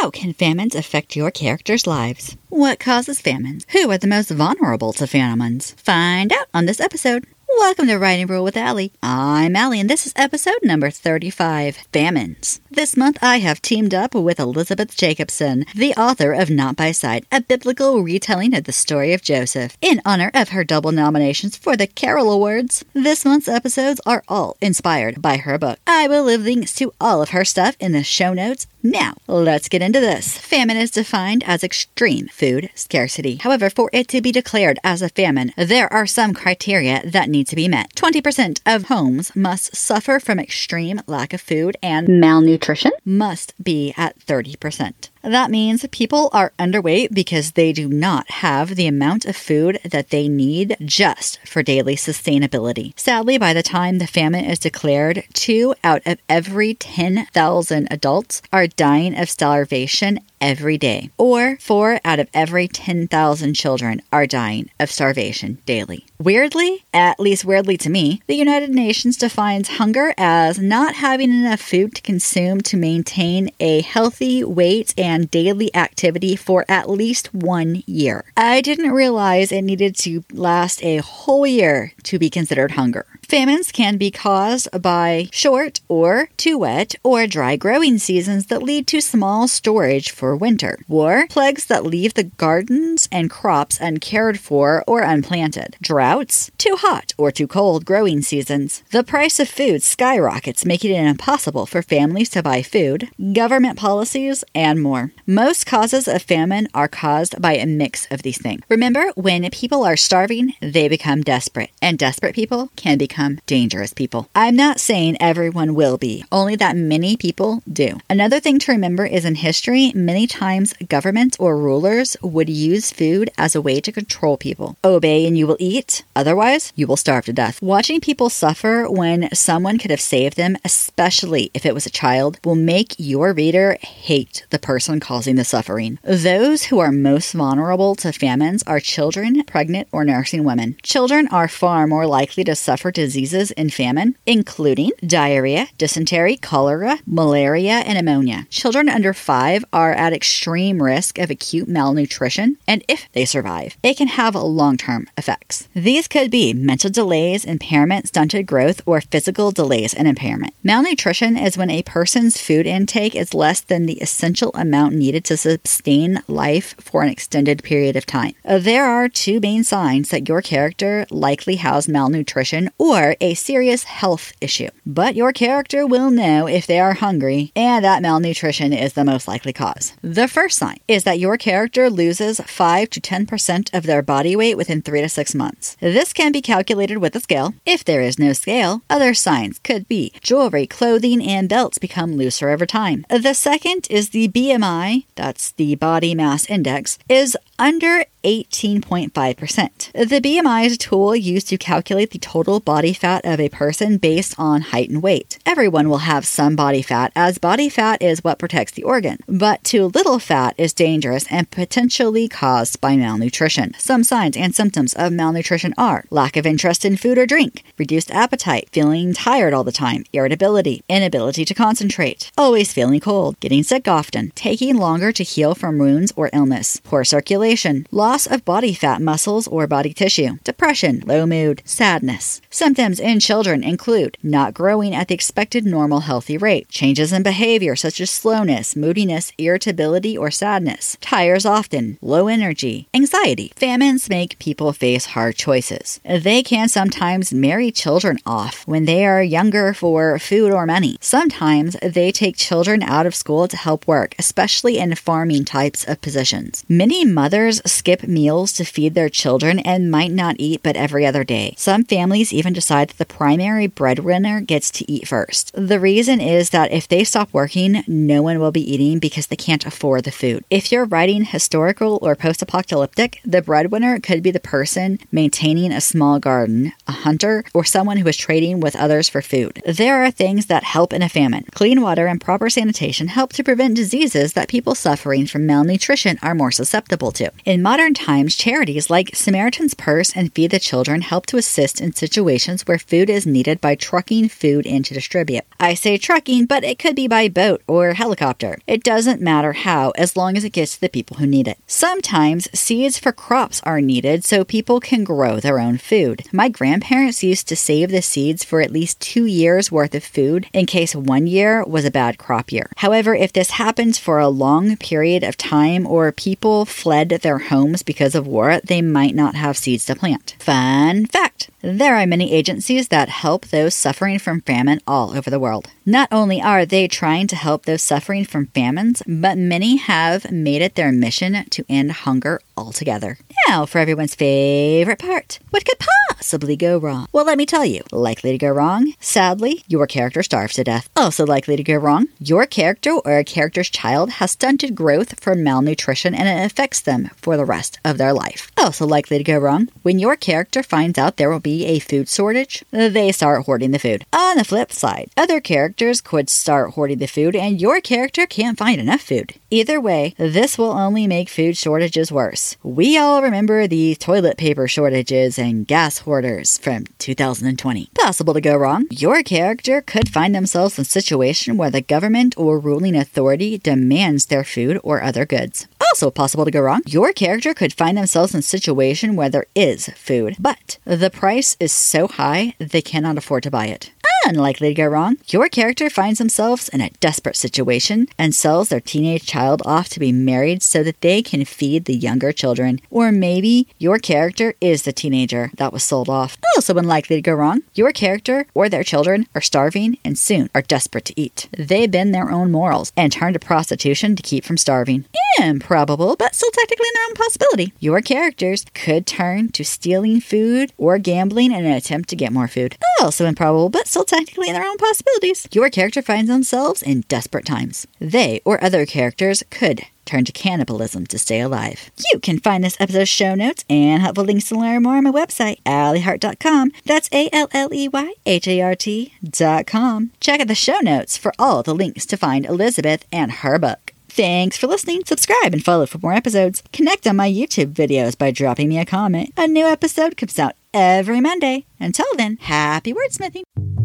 How can famines affect your characters' lives? What causes famines? Who are the most vulnerable to famines? Find out on this episode. Welcome to Writing Rule with Alley. I'm Alley, and this is episode number 35 Famines. This month I have teamed up with Elizabeth Jacobson, the author of Not by Sight, a biblical retelling of the story of Joseph, in honor of her double nominations for the Carol Awards. This month's episodes are all inspired by her book. I will leave links to all of her stuff in the show notes. Now, let's get into this. Famine is defined as extreme food scarcity. However, for it to be declared as a famine, there are some criteria that need to be met. 20% of homes must suffer from extreme lack of food, and malnutrition must be at 30%. That means people are underweight because they do not have the amount of food that they need just for daily sustainability. Sadly, by the time the famine is declared, two out of every 10,000 adults are dying of starvation every day, or four out of every 10,000 children are dying of starvation daily. Weirdly, at least weirdly to me, the United Nations defines hunger as not having enough food to consume to maintain a healthy weight and daily activity for at least one year. I didn't realize it needed to last a whole year to be considered hunger. Famines can be caused by short or too wet or dry growing seasons that lead to small storage for winter, or plagues that leave the gardens and crops uncared for or unplanted, droughts, too hot or too cold growing seasons. The price of food skyrockets, making it impossible for families to buy food, government policies, and more. Most causes of famine are caused by a mix of these things. Remember, when people are starving, they become desperate, and desperate people can become become dangerous people. I'm not saying everyone will be, only that many people do. Another thing to remember is in history, many times governments or rulers would use food as a way to control people. Obey and you will eat, otherwise, you will starve to death. Watching people suffer when someone could have saved them, especially if it was a child, will make your reader hate the person causing the suffering. Those who are most vulnerable to famines are children, pregnant, or nursing women. Children are far more likely to suffer disease diseases in famine, including diarrhea, dysentery, cholera, malaria, and pneumonia. Children under five are at extreme risk of acute malnutrition, and if they survive, it can have long term effects. These could be mental delays, impairment, stunted growth, or physical delays and impairment. Malnutrition is when a person's food intake is less than the essential amount needed to sustain life for an extended period of time. There are two main signs that your character likely has malnutrition or or a serious health issue. But your character will know if they are hungry, and that malnutrition is the most likely cause. The first sign is that your character loses 5 to 10% of their body weight within 3 to 6 months. This can be calculated with a scale. If there is no scale, other signs could be jewelry, clothing, and belts become looser over time. The second is the BMI, that's the body mass index, is under 18.5%. The BMI is a tool used to calculate the total body fat of a person based on height and weight. Everyone will have some body fat, as body fat is what protects the organ, but too little fat is dangerous and potentially caused by malnutrition. Some signs and symptoms of malnutrition are lack of interest in food or drink, reduced appetite, feeling tired all the time, irritability, inability to concentrate, always feeling cold, getting sick often, taking longer to heal from wounds or illness, poor circulation, loss of body fat, muscles, or body tissue, depression, low mood, sadness. Symptoms in children include not growing at the expected normal healthy rate, changes in behavior such as slowness, moodiness, irritability, or sadness, tires often, low energy, anxiety. Famines make people face hard choices. They can sometimes marry children off when they are younger for food or money. Sometimes they take children out of school to help work, especially in farming types of positions. Many mothers skip meals to feed their children and might not eat but every other day. Some families even decide that the primary breadwinner gets to eat first. The reason is that if they stop working, no one will be eating because they can't afford the food. If you're writing historical or post apocalyptic, the breadwinner could be the person maintaining a small garden, a hunter, or someone who is trading with others for food. There are things that help in a famine. Clean water and proper sanitation help to prevent diseases that people suffering from malnutrition are more susceptible to. In modern times, charities like Samaritan's Purse and Feed the Children help to assist in situations where food is needed by trucking food in to distribute. I say trucking, but it could be by boat or helicopter. It doesn't matter how, as long as it gets to the people who need it. Sometimes seeds for crops are needed so people can grow their own food. My grandparents used to save the seeds for at least two years worth of food in case one year was a bad crop year. However, if this happens for a long period of time or people fled their homes because of war, they might not have seeds to plant. Fun fact there are many agencies that help those suffering from famine all over the world. Not only are they trying to help those suffering from famines, but many have made it their mission to end hunger altogether. Now, for everyone's favorite part what could possibly go wrong? Well, let me tell you likely to go wrong. Sadly, your character starves to death. Also, likely to go wrong, your character or a character's child has stunted growth from malnutrition and it affects them for the rest of their life. Also, likely to go wrong, when your character finds out there will be a food shortage, they start hoarding the food. On the flip side, other characters could start hoarding the food and your character can't find enough food. Either way, this will only make food shortages worse. We all remember the toilet paper shortages and gas hoarders from 2020. Possible to go wrong. Your character could find themselves in a situation where the government or ruling authority demands their food or other goods. Also possible to go wrong. Your character could find themselves in a situation where there is food, but the price is so high they cannot afford to buy it. Unlikely to go wrong, your character finds themselves in a desperate situation and sells their teenage child off to be married so that they can feed the younger children. Or maybe your character is the teenager that was sold off. Also unlikely to go wrong, your character or their children are starving and soon are desperate to eat. They bend their own morals and turn to prostitution to keep from starving. Improbable, but still technically in their own possibility. Your characters could turn to stealing food or gambling in an attempt to get more food. Also improbable, but still technically in their own possibilities. Your character finds themselves in desperate times. They or other characters could turn to cannibalism to stay alive. You can find this episode's show notes and helpful links to learn more on my website, alleyhart.com. That's A L L E Y H A R T.com. Check out the show notes for all the links to find Elizabeth and her book. Thanks for listening. Subscribe and follow for more episodes. Connect on my YouTube videos by dropping me a comment. A new episode comes out every Monday. Until then, happy wordsmithing.